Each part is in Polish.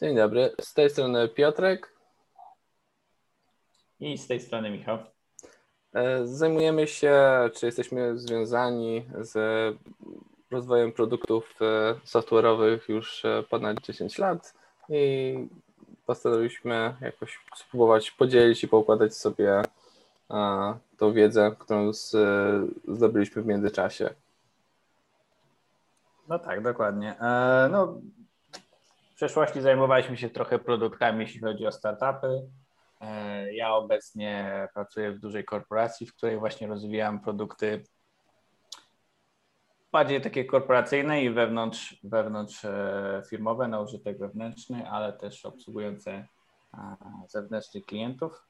Dzień dobry, z tej strony Piotrek. I z tej strony Michał. E, zajmujemy się, czy jesteśmy związani z rozwojem produktów e, software'owych już e, ponad 10 lat i postanowiliśmy jakoś spróbować podzielić i poukładać sobie tą wiedzę, którą zdobyliśmy w międzyczasie. No tak, dokładnie. No, przeszłości zajmowaliśmy się trochę produktami, jeśli chodzi o startupy. E, ja obecnie pracuję w dużej korporacji, w której właśnie rozwijam produkty bardziej takie korporacyjne i wewnątrz, wewnątrz e, firmowe na użytek wewnętrzny, ale też obsługujące zewnętrznych klientów.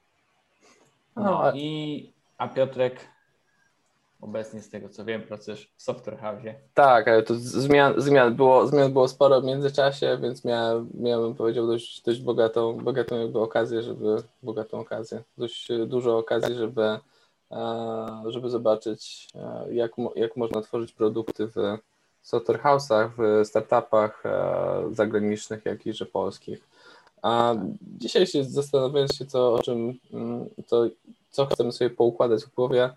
No, no i a Piotrek obecnie z tego co wiem pracujesz w Software House. Tak, ale to zmian, zmian, było, zmian było sporo w międzyczasie, więc miałem, miałem powiedział, dość, dość bogatą, bogatą jakby okazję, żeby, bogatą okazję, dość dużo okazji, żeby, e, żeby zobaczyć, e, jak, jak można tworzyć produkty w software house'ach, w startupach e, zagranicznych, jak i że polskich. A dzisiaj się zastanawiając się, co, o czym, mm, to, co chcemy sobie poukładać w głowie,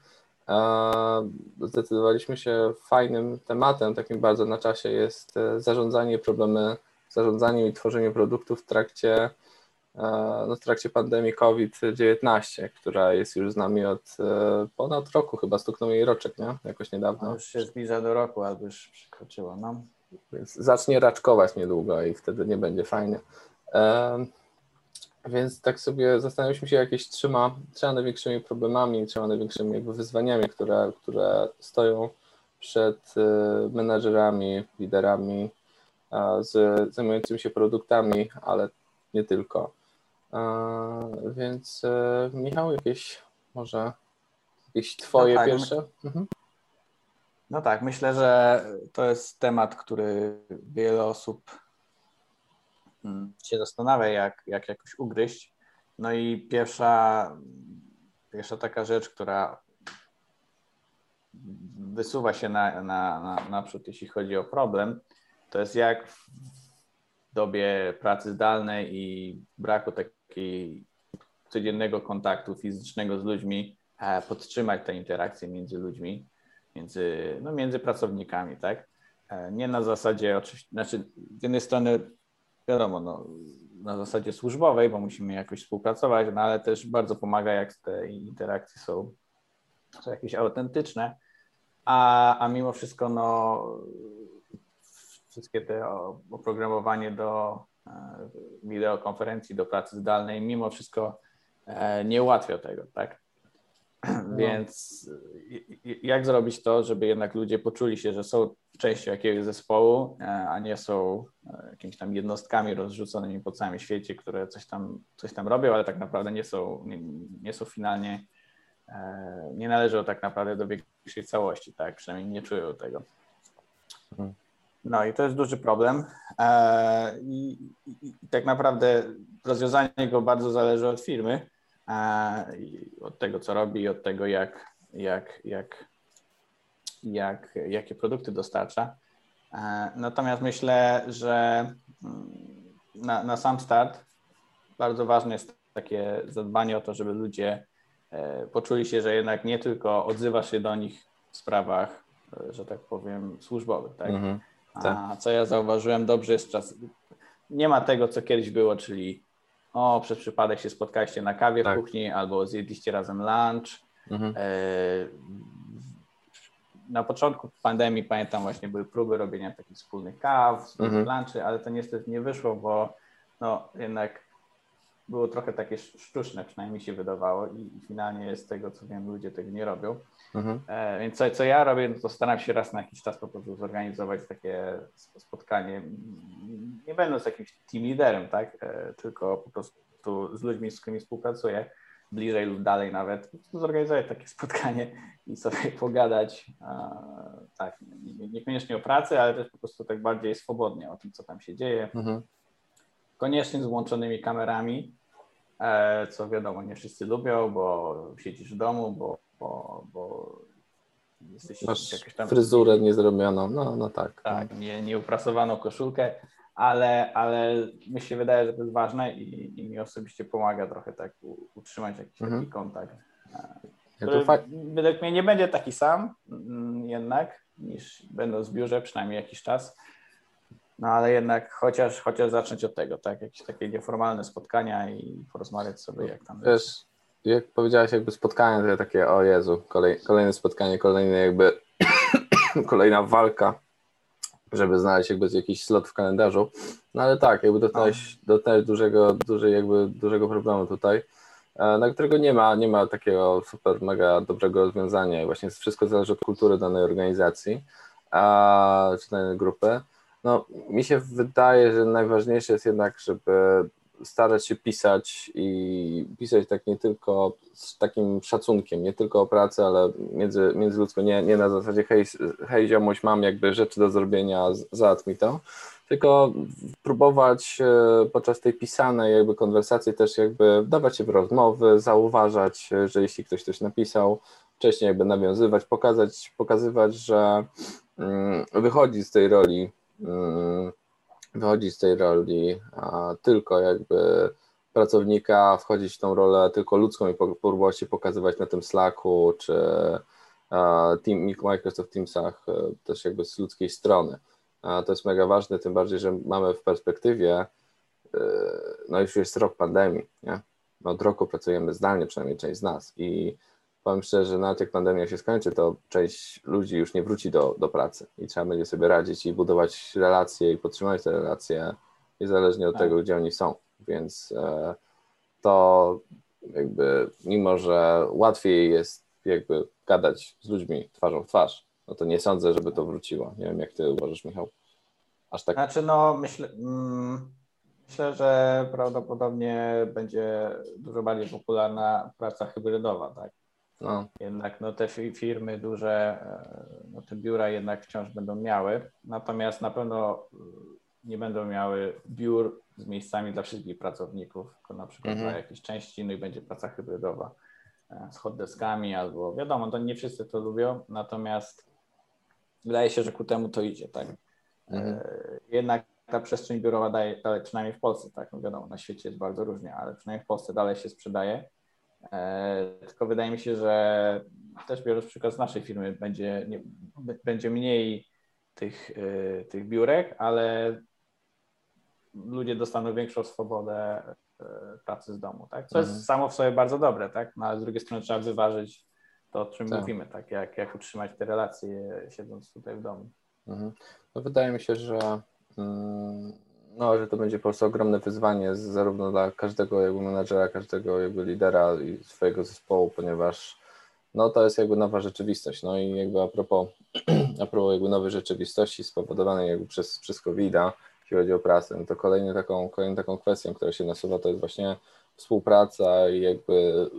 zdecydowaliśmy się fajnym tematem, takim bardzo na czasie jest e, zarządzanie problemy, zarządzanie i tworzenie produktów w trakcie, e, no, w trakcie pandemii COVID-19, która jest już z nami od e, ponad roku, chyba stuknął jej roczek, nie? Jakoś niedawno. No już się zbliża do roku, albo już przekroczyło, no. Więc zacznie raczkować niedługo i wtedy nie będzie fajnie. Więc tak sobie zastanawialiśmy się jakieś trzema, trzema największymi problemami, trzema największymi jakby wyzwaniami, które, które stoją przed y, menadżerami, liderami z, zajmującymi się produktami, ale nie tylko. Więc y, Michał, jakieś może jakieś twoje no tak, pierwsze? Mhm. No tak, myślę, że to jest temat, który wiele osób się zastanawia, jak, jak jakoś ugryźć. No i pierwsza, pierwsza taka rzecz, która wysuwa się na, na, na, naprzód, jeśli chodzi o problem, to jest jak w dobie pracy zdalnej i braku takiej codziennego kontaktu fizycznego z ludźmi, e, podtrzymać te interakcje między ludźmi, między, no, między pracownikami, tak? E, nie na zasadzie, oczywiście, znaczy z jednej strony wiadomo, no, na zasadzie służbowej, bo musimy jakoś współpracować, no ale też bardzo pomaga, jak te interakcje są, są jakieś autentyczne, a, a mimo wszystko no, wszystkie te oprogramowanie do e, wideokonferencji, do pracy zdalnej, mimo wszystko e, nie ułatwia tego, tak? No. Więc jak zrobić to, żeby jednak ludzie poczuli się, że są częścią jakiegoś zespołu, e, a nie są e, jakimiś tam jednostkami rozrzuconymi po całym świecie, które coś tam, coś tam robią, ale tak naprawdę nie są, nie, nie są finalnie, e, nie należą tak naprawdę do większej całości, tak? Przynajmniej nie czują tego. Mhm. No i to jest duży problem. I, i, i tak naprawdę rozwiązanie go bardzo zależy od firmy od tego, co robi, od tego, jak, jak, jak, jak, jakie produkty dostarcza. Natomiast myślę, że mm, na, na sam start bardzo ważne jest takie zadbanie o to, żeby ludzie e, poczuli się, że jednak nie tylko odzywasz się do nich w sprawach, e, że tak powiem, służbowych. Tak? -hmm, tak. A co ja zauważyłem, dobrze jest czas. Nie ma tego, co kiedyś było, czyli o, przez przypadek się spotkaliście na kawie tak. w kuchni albo zjedliście razem lunch. Mhm. E, na początku pandemii pamiętam właśnie były próby robienia takich wspólnych kaw, wspólnych mhm. lunchy, ale to niestety nie wyszło, bo no jednak było trochę takie sztuczne, przynajmniej się wydawało i, finalnie z tego co wiem ludzie tego nie robią. Mhm. E, więc co, co ja robię, no to staram się raz na jakiś czas po prostu zorganizować takie spotkanie, nie będąc jakimś team liderem, tak, e, tylko po prostu z ludźmi, z którymi współpracuję, bliżej lub dalej nawet, zorganizować takie spotkanie i sobie pogadać, tak, niekoniecznie o pracy, ale też po prostu tak bardziej swobodnie o tym, co tam się dzieje. Mhm. Koniecznie z włączonymi kamerami, e, co wiadomo, nie wszyscy lubią, bo siedzisz w domu, bo, bo, bo jesteś Masz tam... fryzurę niezrobioną, no, no tak. Tak, nie, nieuprasowaną koszulkę, ale, ale mi się wydaje, że to jest ważne i, i mi osobiście pomaga trochę tak utrzymać jakiś mhm. taki kontakt. Który według mnie nie będzie taki sam mm, jednak niż będąc w biurze przynajmniej jakiś czas. No ale jednak chociaż, chociaż zacząć od tego, tak? Jakieś takie nieformalne spotkania i porozmawiać sobie jak tam. Wiesz, jak powiedziałeś jakby spotkanie, to takie o Jezu, kolej, kolejne spotkanie, kolejne jakby kolejna walka, żeby znaleźć jakby jakiś slot w kalendarzu. No ale tak, jakby dotknąłeś, no. dotknąłeś dużego, duży, jakby dużego problemu tutaj, e, na którego nie ma, nie ma takiego super mega dobrego rozwiązania. Właśnie wszystko zależy od kultury danej organizacji a, czy danej grupy. No, mi się wydaje, że najważniejsze jest jednak, żeby starać się pisać i pisać tak nie tylko z takim szacunkiem, nie tylko o pracy, ale między, międzyludzko, nie, nie na zasadzie hej, hej ziomuś, mam jakby rzeczy do zrobienia, załatw mi to, tylko próbować e, podczas tej pisanej jakby konwersacji też jakby dawać się w rozmowy, zauważać, że jeśli ktoś coś napisał, wcześniej jakby nawiązywać, pokazać, pokazywać, że mm, wychodzi z tej roli mm, wychodzić z tej roli tylko jakby pracownika, wchodzić w tą rolę tylko ludzką i próbować się pokazywać na tym Slacku czy team, Microsoft Teamsach e, też jakby z ludzkiej strony. To jest mega ważne, tym bardziej, że mamy w perspektywie, e, no już jest rok pandemii, nie? Od roku pracujemy zdalnie, przynajmniej część z nas i powiem szczerze, że nawet jak pandemia się skończy, to część ludzi już nie wróci do, do pracy i trzeba będzie sobie radzić i budować relacje i podtrzymać te relacje niezależnie od tak. tego, gdzie oni są. Więc e, to jakby, mimo że łatwiej jest jakby gadać z ludźmi twarzą w twarz, no to nie sądzę, żeby to wróciło. Nie wiem, jak ty uważasz, Michał? Aż tak. Znaczy, no, myślę, mm, myślę, że prawdopodobnie będzie dużo bardziej popularna praca hybrydowa, tak? No. Jednak no, te firmy duże, e, no, te biura jednak wciąż będą miały, natomiast na pewno e, nie będą miały biur z miejscami dla wszystkich pracowników, tylko na przykład mhm. dla jakiejś części, no i będzie praca hybrydowa e, z hotdeskami albo wiadomo, to nie wszyscy to lubią, natomiast wydaje się, że ku temu to idzie, tak. Mhm. Jednak ta przestrzeń biurowa daje, dalej, przynajmniej w Polsce, tak, no wiadomo, na świecie jest bardzo różnie, ale przynajmniej w Polsce dalej się sprzedaje tylko wydaje mi się, że też biorąc przykład z naszej firmy, będzie, nie, będzie mniej tych, e, tych biurek, ale ludzie dostaną większą swobodę e, pracy z domu, tak? Co mhm. jest samo w sobie bardzo dobre, tak? No, ale z drugiej strony trzeba wyważyć to, o czym tak. mówimy, tak? Jak, jak utrzymać te relacje siedząc tutaj w domu. Mhm. No wydaje mi się, że mm, no, że to będzie po prostu ogromne wyzwanie zarówno dla każdego jakby menadżera, każdego jakby lidera i swojego zespołu, ponieważ no to jest jakby nowa rzeczywistość. No i jakby a propos, a propos jakby nowej rzeczywistości spowodowanej jakby przez, przez COVID-a, jeśli chodzi o pracę, no to kolejną taką, kolejną taką kwestią, która się nasuwa, to jest właśnie współpraca i jakby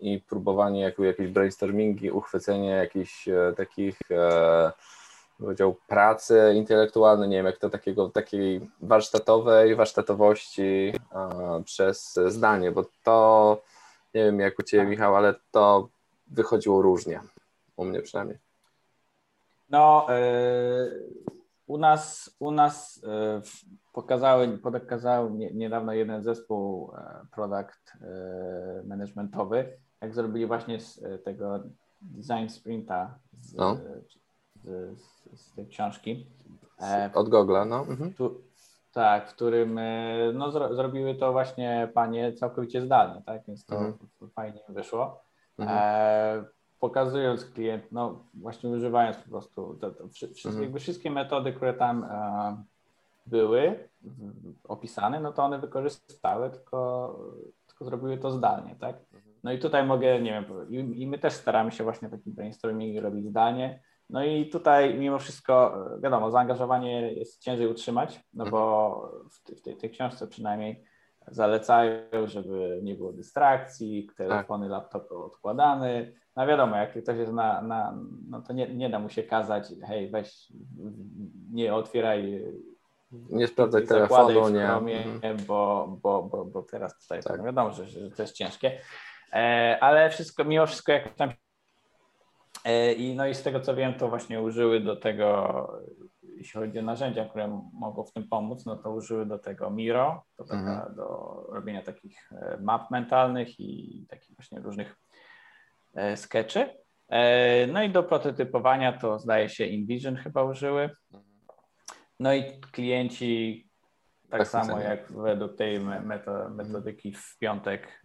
i próbowanie jakby jakieś brainstormingi, uchwycenie jakichś e, takich e, powiedział, pracy intelektualnej, nie wiem, jak to takiego, takiej warsztatowej, warsztatowości przez zdanie, bo to, nie wiem jak u Ciebie. Michał, ale to wychodziło różnie, u mnie przynajmniej. No, yy, u nas, u nas yy, pokazały, pokazał niedawno jeden zespół yy, product managementowy, jak zrobili właśnie z tego design sprinta, z, no. Z, z tej książki. E, od Gogla, no. Mhm. Tu, tak, w którym e, no, zro, zrobiły to właśnie panie całkowicie zdalnie, tak, więc to mhm. fajnie wyszło. Mhm. E, pokazując klient, no właśnie używając po prostu to, to, wszystkie, mhm. jakby wszystkie metody, które tam e, były opisane, no to one wykorzystały, tylko, tylko zrobiły to zdalnie, tak. Mhm. No i tutaj mogę, nie wiem, i, i my też staramy się właśnie taki brainstorming robić zdalnie, no i tutaj mimo wszystko, wiadomo, zaangażowanie jest ciężej utrzymać, no bo w, tej, tej książce przynajmniej zalecają, żeby nie było dystrakcji, telefony, tak. laptopy odkładane. No wiadomo, jak ktoś jest na, na no to nie, nie da mu się kazać, hej, weź, nie otwieraj nie sprawdzaj telefonu, nie. Chromie, mhm. bo, bo, bo, bo teraz tutaj tak. wiadomo, że, że to jest ciężkie. E, ale wszystko, mimo wszystko jak tam E, I no i z tego co wiem, to właśnie użyły do tego jeśli chodzi o narzędzia, które mogą w tym pomóc, no to użyły do tego Miro, to taka, mhm. do robienia takich e, map mentalnych i takich właśnie różnych e, sketchy. E, no i do prototypowania to zdaje się InVision chyba użyły. No i klienci tak, tak samo jak według tej metodyki w piątek,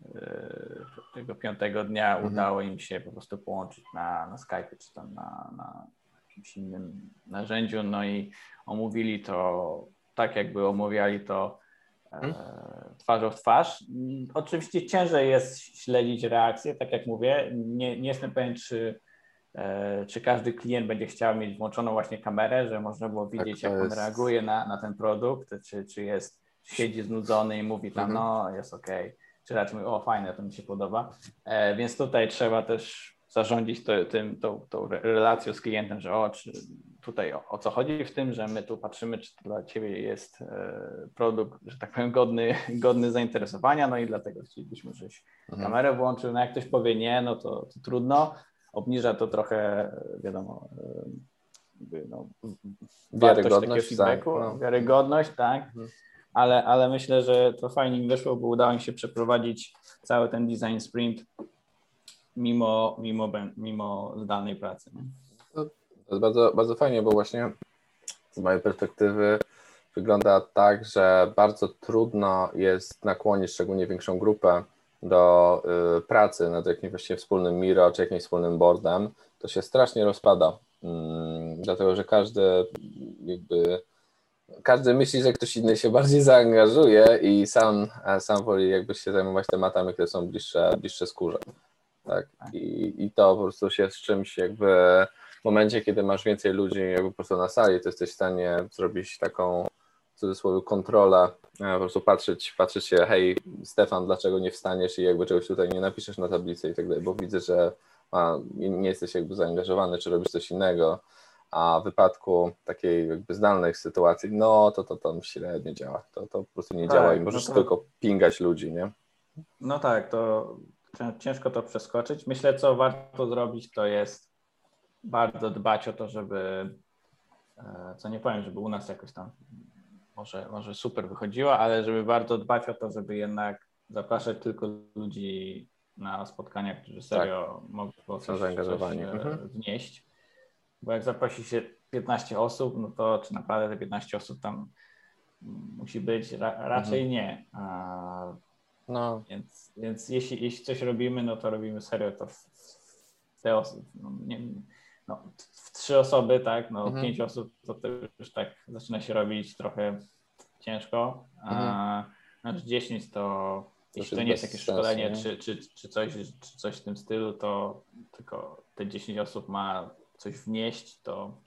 tego piątego dnia mhm. udało im się po prostu połączyć na, na Skype czy tam na, na jakimś innym narzędziu, no i omówili to tak, jakby omawiali to e, hmm? twarzą w twarz. Oczywiście ciężej jest śledzić reakcje, tak jak mówię. Nie, nie jestem pewien, czy, e, czy każdy klient będzie chciał mieć włączoną właśnie kamerę, że można było tak, widzieć, tak, jak on jest... reaguje na, na ten produkt, czy, czy jest, siedzi znudzony i mówi tam, mhm. no jest ok, czy raczej mówi, o fajne, to mi się podoba. E, więc tutaj trzeba też zarządzić to, tym, tą, tą relacją z klientem, że o, czy tutaj o, o, co chodzi w tym, że my tu patrzymy, czy to dla Ciebie jest e, produkt, że tak powiem, godny, godny zainteresowania, no i dlatego chcielibyśmy, żebyś mhm. kamerę włączył. No jak ktoś powie nie, no to, to trudno. Obniża to trochę, wiadomo, e, jakby, no, wiarygodność, feedbacku, tak, no. wiarygodność, tak. Mhm. Ale, ale myślę, że to fajnie mi wyszło, bo udało mi się przeprowadzić cały ten design sprint mimo, mimo, mimo zdalnej pracy. To jest bardzo, bardzo fajnie, bo właśnie z mojej perspektywy wygląda tak, że bardzo trudno jest nakłonić szczególnie większą grupę do y, pracy nad jakimś właśnie wspólnym Miro czy jakimś wspólnym boardem, to się strasznie rozpada. Mm, dlatego, że każdy jakby każdy myśli, że ktoś inny się bardziej zaangażuje i sam, sam woli jakby się zajmować tematami, które są bliższe, bliższe skórze. Tak? I, I to po prostu się z czymś jakby w momencie, kiedy masz więcej ludzi jakby po prostu na sali, to jesteś w stanie zrobić taką w cudzysłowie kontrolę, e, po prostu patrzeć, patrzeć się, hej Stefan, dlaczego nie wstaniesz i jakby czegoś tutaj nie napiszesz na tablicy i tak dalej, bo widzę, że a, nie jesteś jakby zaangażowany, czy robisz coś innego, a w wypadku takiej jakby zdalnej sytuacji, no to to tam średnio działa, to, to po prostu nie tak, działa i możesz no to... tylko pingać ludzi, nie? No tak, to ciężko to przeskoczyć. Myślę, co warto zrobić, to jest bardzo dbać o to, żeby, e, co nie powiem, żeby u nas jakoś tam może, może super wychodziło, ale żeby bardzo dbać o to, żeby jednak zapraszać tylko ludzi na spotkania, którzy serio tak. mogą coś, zaangażowani. coś mhm. wnieść. Bo jak zaprosi się 15 osób, no to czy naprawdę te 15 osób tam musi być? Ra, raczej mhm. nie. A no. Więc, więc jeśli, jeśli coś robimy, no to robimy serio to w, w te osoby, no, nie, no, w trzy osoby, tak, no mhm. pięć osób, to, to już tak zaczyna się robić trochę ciężko, mhm. a znaczy dziesięć to jeśli to nie jest jakieś sensu, szkolenie czy, czy, czy, coś, czy coś w tym stylu, to tylko te 10 osób ma coś wnieść, to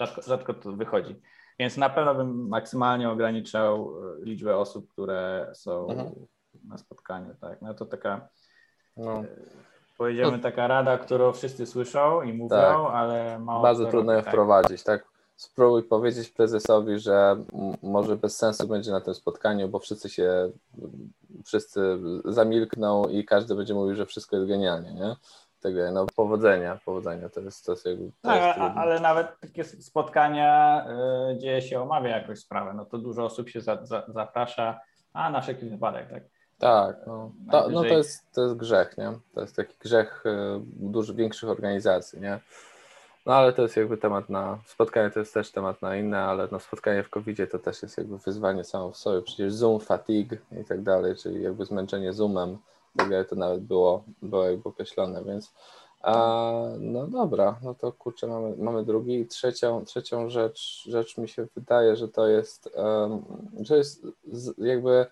rzadko, rzadko to wychodzi. Więc na pewno bym maksymalnie ograniczał e, liczbę osób, które są mhm na spotkaniu, tak. No to taka, no. Powiedziemy, no. taka rada, którą wszyscy słyszą i mówią, tak. ale mało Bardzo trudno ją tak. wprowadzić, tak. Spróbuj powiedzieć prezesowi, że może bez sensu będzie na tym spotkaniu, bo wszyscy się, wszyscy zamilkną i każdy będzie mówił, że wszystko jest genialnie, nie? Tak no powodzenia, powodzenia, to jest, to jest jakby... To tak, jest ale nawet takie spotkania, y, gdzie się omawia jakąś sprawę, no to dużo osób się za, za, zaprasza, a na wszelki wypadek, tak? Tak, no to, no to, jest, to jest grzech, nie? To jest taki grzech y, dużo większych organizacji, nie? No ale to jest jakby temat na spotkanie, to jest też temat na inne, ale no spotkanie w covid to też jest jakby wyzwanie samo w sobie. Przecież Zoom, fatigue i tak dalej, czyli jakby zmęczenie Zoomem, tak dalej, to nawet było, było jakby określone, więc a, no dobra, no to kurczę, mamy, mamy drugi i trzecią, trzecią rzecz, rzecz mi się wydaje, że to jest, um, że jest jakby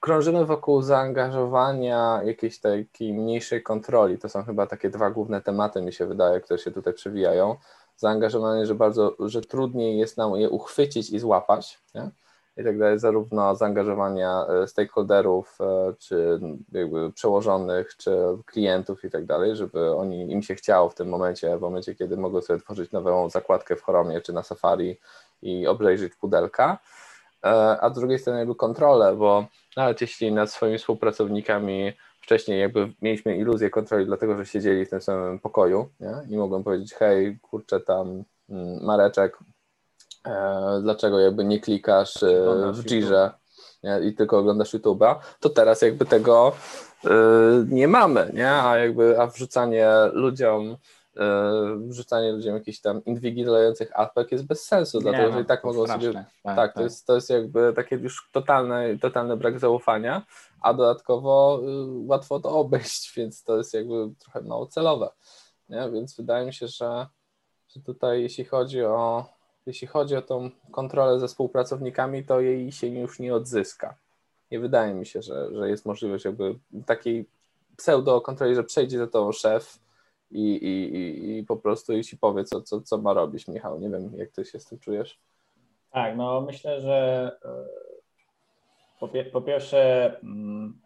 krążymy wokół zaangażowania jakiejś takiej mniejszej kontroli. To są chyba takie dwa główne tematy, mi się wydaje, które się tutaj przewijają. Zaangażowanie, że bardzo, że trudniej jest nam je uchwycić i złapać, nie? i tak dalej, zarówno zaangażowania e, stakeholderów, e, czy przełożonych, czy klientów i tak dalej, żeby oni, im się chciało w tym momencie, w momencie, kiedy mogą sobie tworzyć nową zakładkę w Chromie, czy na Safari i obejrzeć pudelka, a z drugiej strony jakby kontrolę, bo nawet jeśli nad swoimi współpracownikami wcześniej jakby mieliśmy iluzję kontroli, dlatego że siedzieli w tym samym pokoju nie? i mogłem powiedzieć, hej, kurczę tam mm, Mareczek, e, dlaczego jakby nie klikasz e, w Jirze i tylko oglądasz YouTube'a, to teraz jakby tego e, nie mamy, nie? A jakby a wrzucanie ludziom wrzucanie ludziom jakichś tam inwigilujących apek jest bez sensu, nie, dlatego że no, i tak mogą straszne. sobie. Tak, tak, To, tak. jest, to jest jakby takie już totalny, totalny brak zaufania, a dodatkowo y, łatwo to obejść, więc to jest jakby trochę mało celowe. Nie? Więc wydaje mi się, że, że tutaj jeśli chodzi o jeśli chodzi o tą kontrolę ze współpracownikami, to jej się już nie odzyska. Nie wydaje mi się, że, że jest możliwość jakby takiej pseudo kontroli, że przejdzie za to szef i, i, i, po prostu i ci powie, co, co, co ma robić, Michał. Nie wiem, jak ty się z tym czujesz. Tak, no myślę, że e, po, po pierwsze, mm,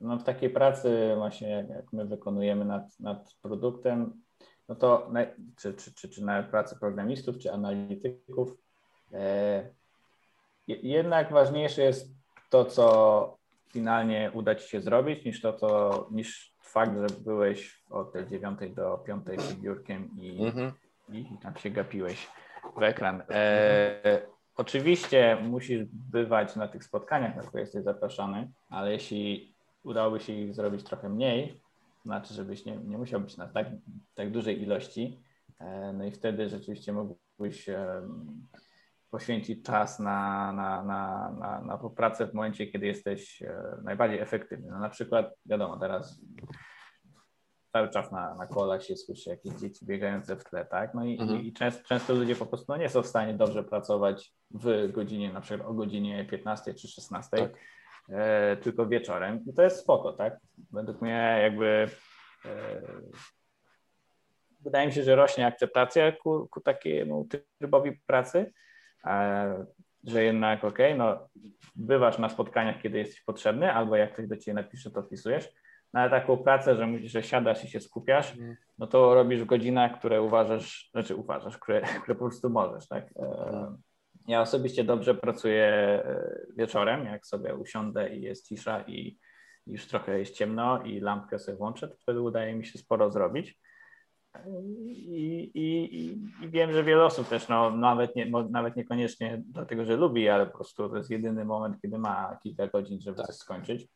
no w takiej pracy właśnie jak my wykonujemy nad, nad produktem, no to czy, czy, czy, czy na pracy programistów, czy analityków, e, jednak ważniejsze jest to, co finalnie uda Ci się zrobić, niż to, to niż fakt, że byłeś od tej dziewiątej do piątej przed biurkiem i, mm-hmm. i, tam się gapiłeś w ekran. E, oczywiście musisz bywać na tych spotkaniach, na które jesteś zapraszany, ale jeśli udałoby się ich zrobić trochę mniej, znaczy, żebyś nie, nie musiał być na tak, tak dużej ilości, e, no i wtedy rzeczywiście mógłbyś poświęcić czas na, na, na, na, na pracę w momencie, kiedy jesteś e, najbardziej efektywny. No na przykład, wiadomo, teraz cały czas na, na kolach się słyszy jakieś dzieci biegające w tle, tak? No i, mhm. i często, często ludzie po prostu no, nie są w stanie dobrze pracować w godzinie, na przykład o godzinie 15 czy 16, tak. e, tylko wieczorem i to jest spoko, tak? Według mnie jakby e, wydaje mi się, że rośnie akceptacja ku, ku takiemu trybowi pracy, że jednak okej, okay, no bywasz na spotkaniach, kiedy jesteś potrzebny, albo jak ktoś do ciebie napisze, to wpisujesz, no ale taką pracę, że że siadasz i się skupiasz, mhm. no to robisz w godzinach, które uważasz, znaczy uważasz, które, które po prostu możesz, tak? E, mhm. Ja osobiście dobrze pracuję e, wieczorem, jak sobie usiądę i jest cisza i już trochę jest ciemno i lampkę sobie włączę, to wtedy udaje mi się sporo zrobić. I, i, i wiem, że wiele osób też, no, nawet, nie, nawet niekoniecznie dlatego, że lubi, ale po prostu to jest jedyny moment, kiedy ma kilka godzin, żeby tak. coś skończyć.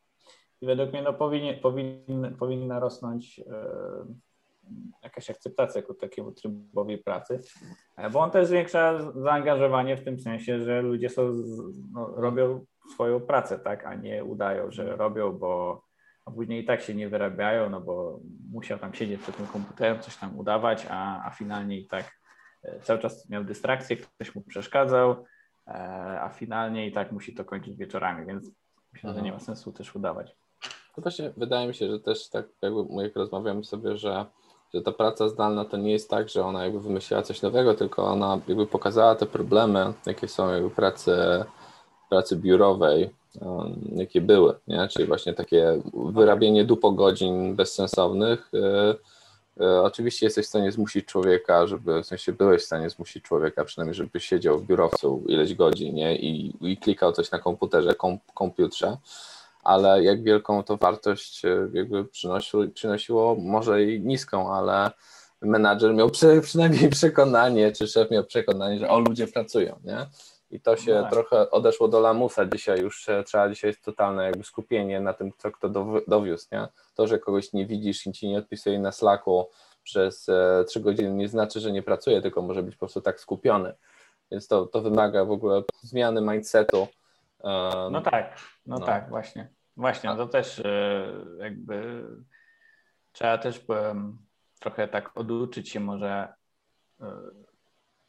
I według mnie no, powinien, powin, powinna rosnąć e, jakaś akceptacja ku takiemu trybowi pracy, bo on też zwiększa zaangażowanie w tym sensie, że ludzie są, no, robią swoją pracę, tak, a nie udają, że robią, bo a później i tak się nie wyrabiają, no bo musiał tam siedzieć przed tym komputerem, coś tam udawać, a, a finalnie i tak e, cały czas miał dystrakcję, ktoś mu przeszkadzał, a finalnie i tak musi to kończyć wieczorami, więc myślę, że nie ma sensu też udawać. To właśnie wydaje mi się, że też tak jakby jak rozmawiamy sobie, że, że ta praca zdalna to nie jest tak, że ona jakby wymyśliła coś nowego, tylko ona jakby pokazała te problemy, jakie są jakby pracy, pracy biurowej, jakie były, nie? czyli właśnie takie wyrabienie dupogodzin bezsensownych. Y, y, oczywiście jesteś w stanie zmusić człowieka, żeby, w sensie byłeś w stanie zmusić człowieka, przynajmniej żeby siedział w biurowcu ileś godzin nie? I, i klikał coś na komputerze, kom, komputerze ale jak wielką to wartość e, jakby przynosiło, przynosiło może i niską, ale menadżer miał przy, przynajmniej przekonanie, czy szef miał przekonanie, że o ludzie pracują, nie? I to się no trochę odeszło do lamusa dzisiaj, już trzeba dzisiaj jest totalne jakby skupienie na tym, co kto dowiózł, nie? To, że kogoś nie widzisz i ci nie odpisuje na Slacku przez e, trzy godziny nie znaczy, że nie pracuje, tylko może być po prostu tak skupiony. Więc to, to wymaga w ogóle zmiany mindsetu. Um, no tak, no, no, tak, właśnie. Właśnie, to też e, jakby trzeba też trochę tak oduczyć się może e,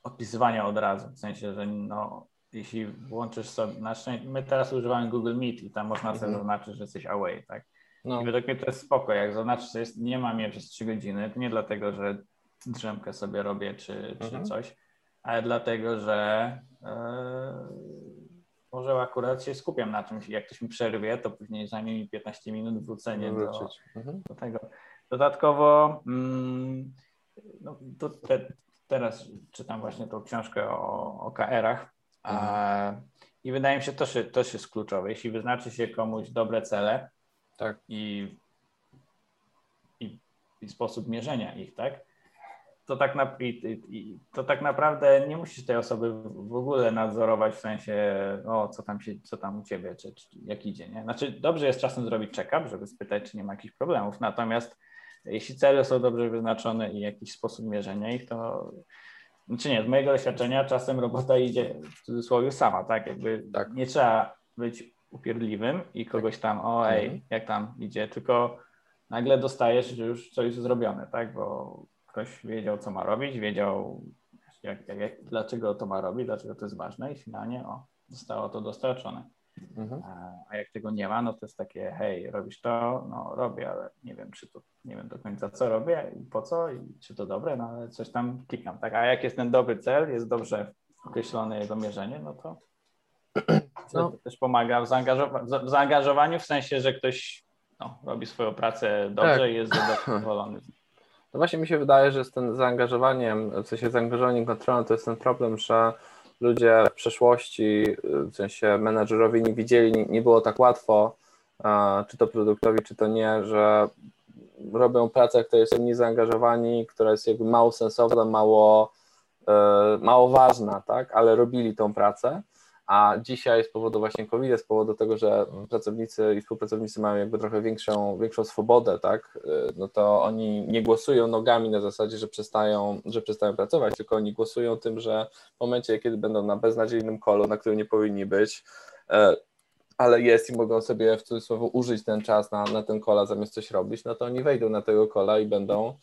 odpisywania od razu, w sensie, że no, jeśli włączysz sobie, znaczy my teraz używamy Google Meet i tam można sobie mhm. zaznaczyć, że jesteś away, tak? No. I według mnie to jest spoko, jak zaznaczysz, że jest, nie mam mnie przez 3 godziny, to nie dlatego, że drzemkę sobie robię czy, czy mhm. coś, ale dlatego, że yy, może akurat się skupiam na czymś jak ktoś mi przerwie, to później zajmie mi 15 minut wrócenie do, mhm. do, tego. Dodatkowo mm, no, to te, teraz czytam właśnie tą książkę o, o KR-ach mhm. i wydaje mi się, to też jest kluczowe. Jeśli wyznaczy się komuś dobre cele tak. i, i, i sposób mierzenia ich, tak, to tak, na, to tak naprawdę nie musisz tej osoby w ogóle nadzorować w sensie, o co tam, się, co tam u ciebie, czy, czy jak idzie. Nie? Znaczy, dobrze jest czasem zrobić check-up, żeby spytać, czy nie ma jakichś problemów. Natomiast jeśli cele są dobrze wyznaczone i jakiś sposób mierzenia ich, to znaczy nie, z mojego doświadczenia czasem robota idzie w cudzysłowie sama, tak? Jakby tak. nie trzeba być upierdliwym i kogoś tam, o ej, mhm. jak tam idzie, tylko nagle dostajesz, że już coś jest zrobione, tak? Bo ktoś wiedział, co ma robić, wiedział, jak, jak, jak, dlaczego to ma robić, dlaczego to jest ważne i finalnie o, zostało to dostarczone. Mhm. A jak tego nie ma, no to jest takie, hej, robisz to, no robię, ale nie wiem, czy to, nie wiem do końca, co robię i po co i czy to dobre, no ale coś tam klikam, tak? A jak jest ten dobry cel, jest dobrze określone jego mierzenie, no to, no. to też pomaga w, zaangażowa- w zaangażowaniu, w sensie, że ktoś no, robi swoją pracę dobrze tak. i jest zadowolony. No właśnie mi się wydaje, że z tym zaangażowaniem, w sensie zaangażowaniem kontrolą to jest ten problem, że ludzie w przeszłości, w sensie menadżerowie nie widzieli, nie, nie było tak łatwo, czy to produktowi, czy to nie, że robią pracę, która jest mniej zaangażowani, która jest jakby mało sensowna, mało, e, mało ważna, tak, ale robili tą pracę a dzisiaj z powodu właśnie COVID, z powodu tego, że pracownicy i współpracownicy mają jakby trochę większą, większą swobodę, tak, no to oni nie głosują nogami na zasadzie, że przestają, że przestają pracować, tylko oni głosują tym, że w momencie, kiedy będą na beznadziejnym kolu, na którym nie powinni być, e, ale jest i mogą sobie w cudzysłowie użyć ten czas na, na ten kola zamiast coś robić, no to oni wejdą na tego kola i będą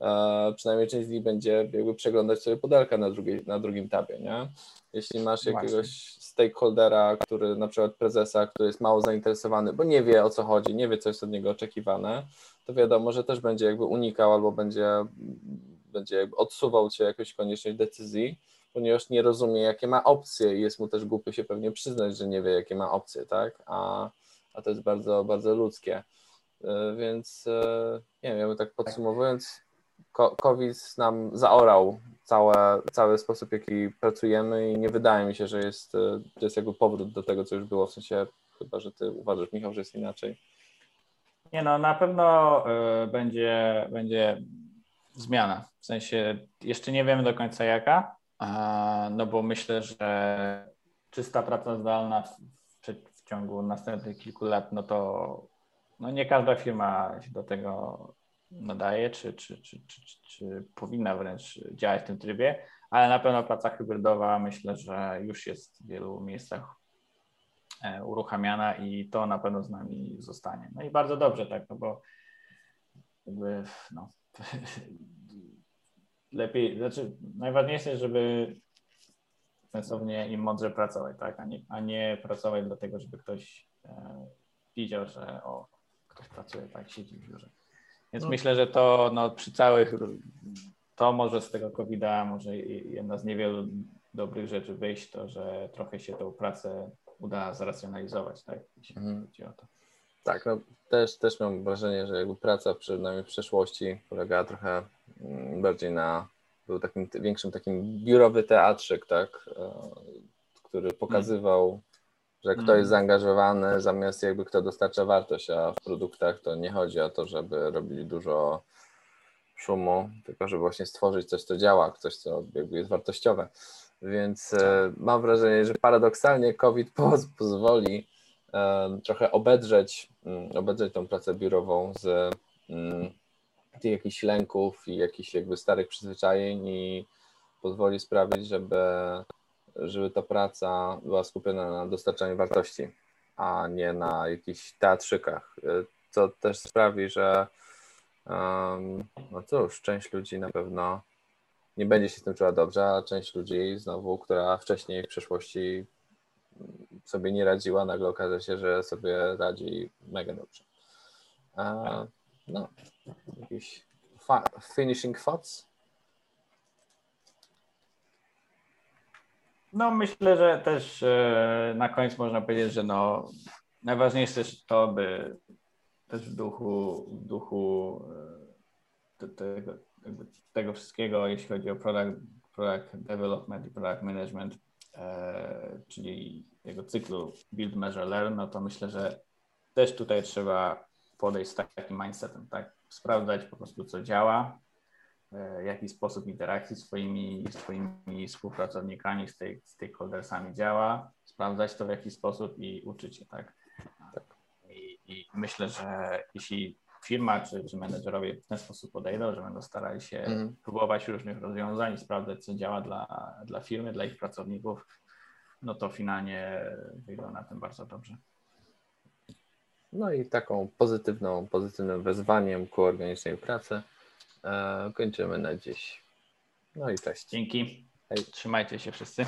e, przynajmniej część z nich będzie jakby przeglądać sobie pudelka na, drugiej, na drugim tabie, nie? Jeśli masz jakiegoś stakeholdera, który na przykład prezesa, który jest mało zainteresowany, bo nie wie o co chodzi, nie wie co jest od niego oczekiwane, to wiadomo, że też będzie jakby unikał albo będzie, będzie jakby odsuwał cię jakoś konieczność decyzji, ponieważ nie rozumie jakie ma opcje i jest mu też głupio się pewnie przyznać, że nie wie jakie ma opcje, tak? A, a to jest bardzo, bardzo ludzkie. E, więc e, nie wiem, ja tak podsumowując, COVID nam zaorał całe, cały sposób, jaki pracujemy i nie wydaje mi się, że jest, e, to jest jakby powrót do tego, co już było, w sensie chyba, że ty uważasz, Michał, że jest inaczej. Nie no, na pewno y, będzie, będzie zmiana, w sensie jeszcze nie wiemy do końca jaka, no bo myślę, że czysta praca zdalna w, w, w ciągu następnych kilku lat, no to no nie każda firma się do tego nadaje, czy, czy, czy, czy, czy, powinna wręcz działać w tym trybie, ale na pewno praca hybrydowa myślę, że już jest w wielu miejscach e, uruchamiana i to na pewno z nami zostanie. No i bardzo dobrze, tak, no bo jakby no, lepiej, znaczy najważniejsze jest, żeby sensownie i mądrze pracować, tak, a nie, a nie pracować dlatego, żeby ktoś e, widział, że o, ktoś pracuje, tak, siedzi w biurze. Więc no. myślę, że to no, przy całych, to może z tego COVID-a, może jedna z niewielu dobrych rzeczy wyjść, to że trochę się tą pracę uda zracjonalizować, tak? Jeśli mhm. chodzi o to. Tak, no też, też mam wrażenie, że jakby praca przynajmniej w przeszłości polegała trochę mm, bardziej na, był takim większym takim biurowy teatrzyk, tak, e, który pokazywał że kto jest mm. zaangażowany, zamiast jakby kto dostarcza wartość, a w produktach to nie chodzi o to, żeby robili dużo szumu, tylko żeby właśnie stworzyć coś, co działa, coś, co jakby jest wartościowe. Więc e, mam wrażenie, że paradoksalnie COVID pozwoli e, trochę obedrzeć, mm, obedrzeć tą pracę biurową z mm, tych jakichś lęków i jakichś jakby starych przyzwyczajeń i pozwoli sprawić, żeby żeby ta praca była skupiona na dostarczaniu wartości, a nie na jakichś teatrzykach, co też sprawi, że no cóż, część ludzi na pewno nie będzie się z tym czuła dobrze, a część ludzi znowu, która wcześniej w przeszłości sobie nie radziła, nagle okaże się, że sobie radzi mega dobrze. Uh, no, jakiś finishing thoughts? No myślę, że też e, na koniec można powiedzieć, że no najważniejsze jest to, by też w duchu, w duchu e, tego, tego wszystkiego, jeśli chodzi o product, product development i product management, e, czyli jego cyklu build, measure, learn, no to myślę, że też tutaj trzeba podejść z takim mindsetem, tak? Sprawdzać po prostu, co działa, jaki sposób interakcji z Twoimi, z twoimi współpracownikami, z tej, stakeholdersami działa, sprawdzać to w jakiś sposób i uczyć się, tak? tak. I, I, myślę, że jeśli firma czy, czy menedżerowie w ten sposób podejdą, że będą starali się mm. próbować różnych rozwiązań i sprawdzać, co działa dla, dla firmy, dla ich pracowników, no to finalnie wyjdą na tym bardzo dobrze. No i taką pozytywną, pozytywnym wezwaniem ku organicznej pracy e, kończymy na dziś. No i cześć. Dzięki. Hej. Trzymajcie się wszyscy.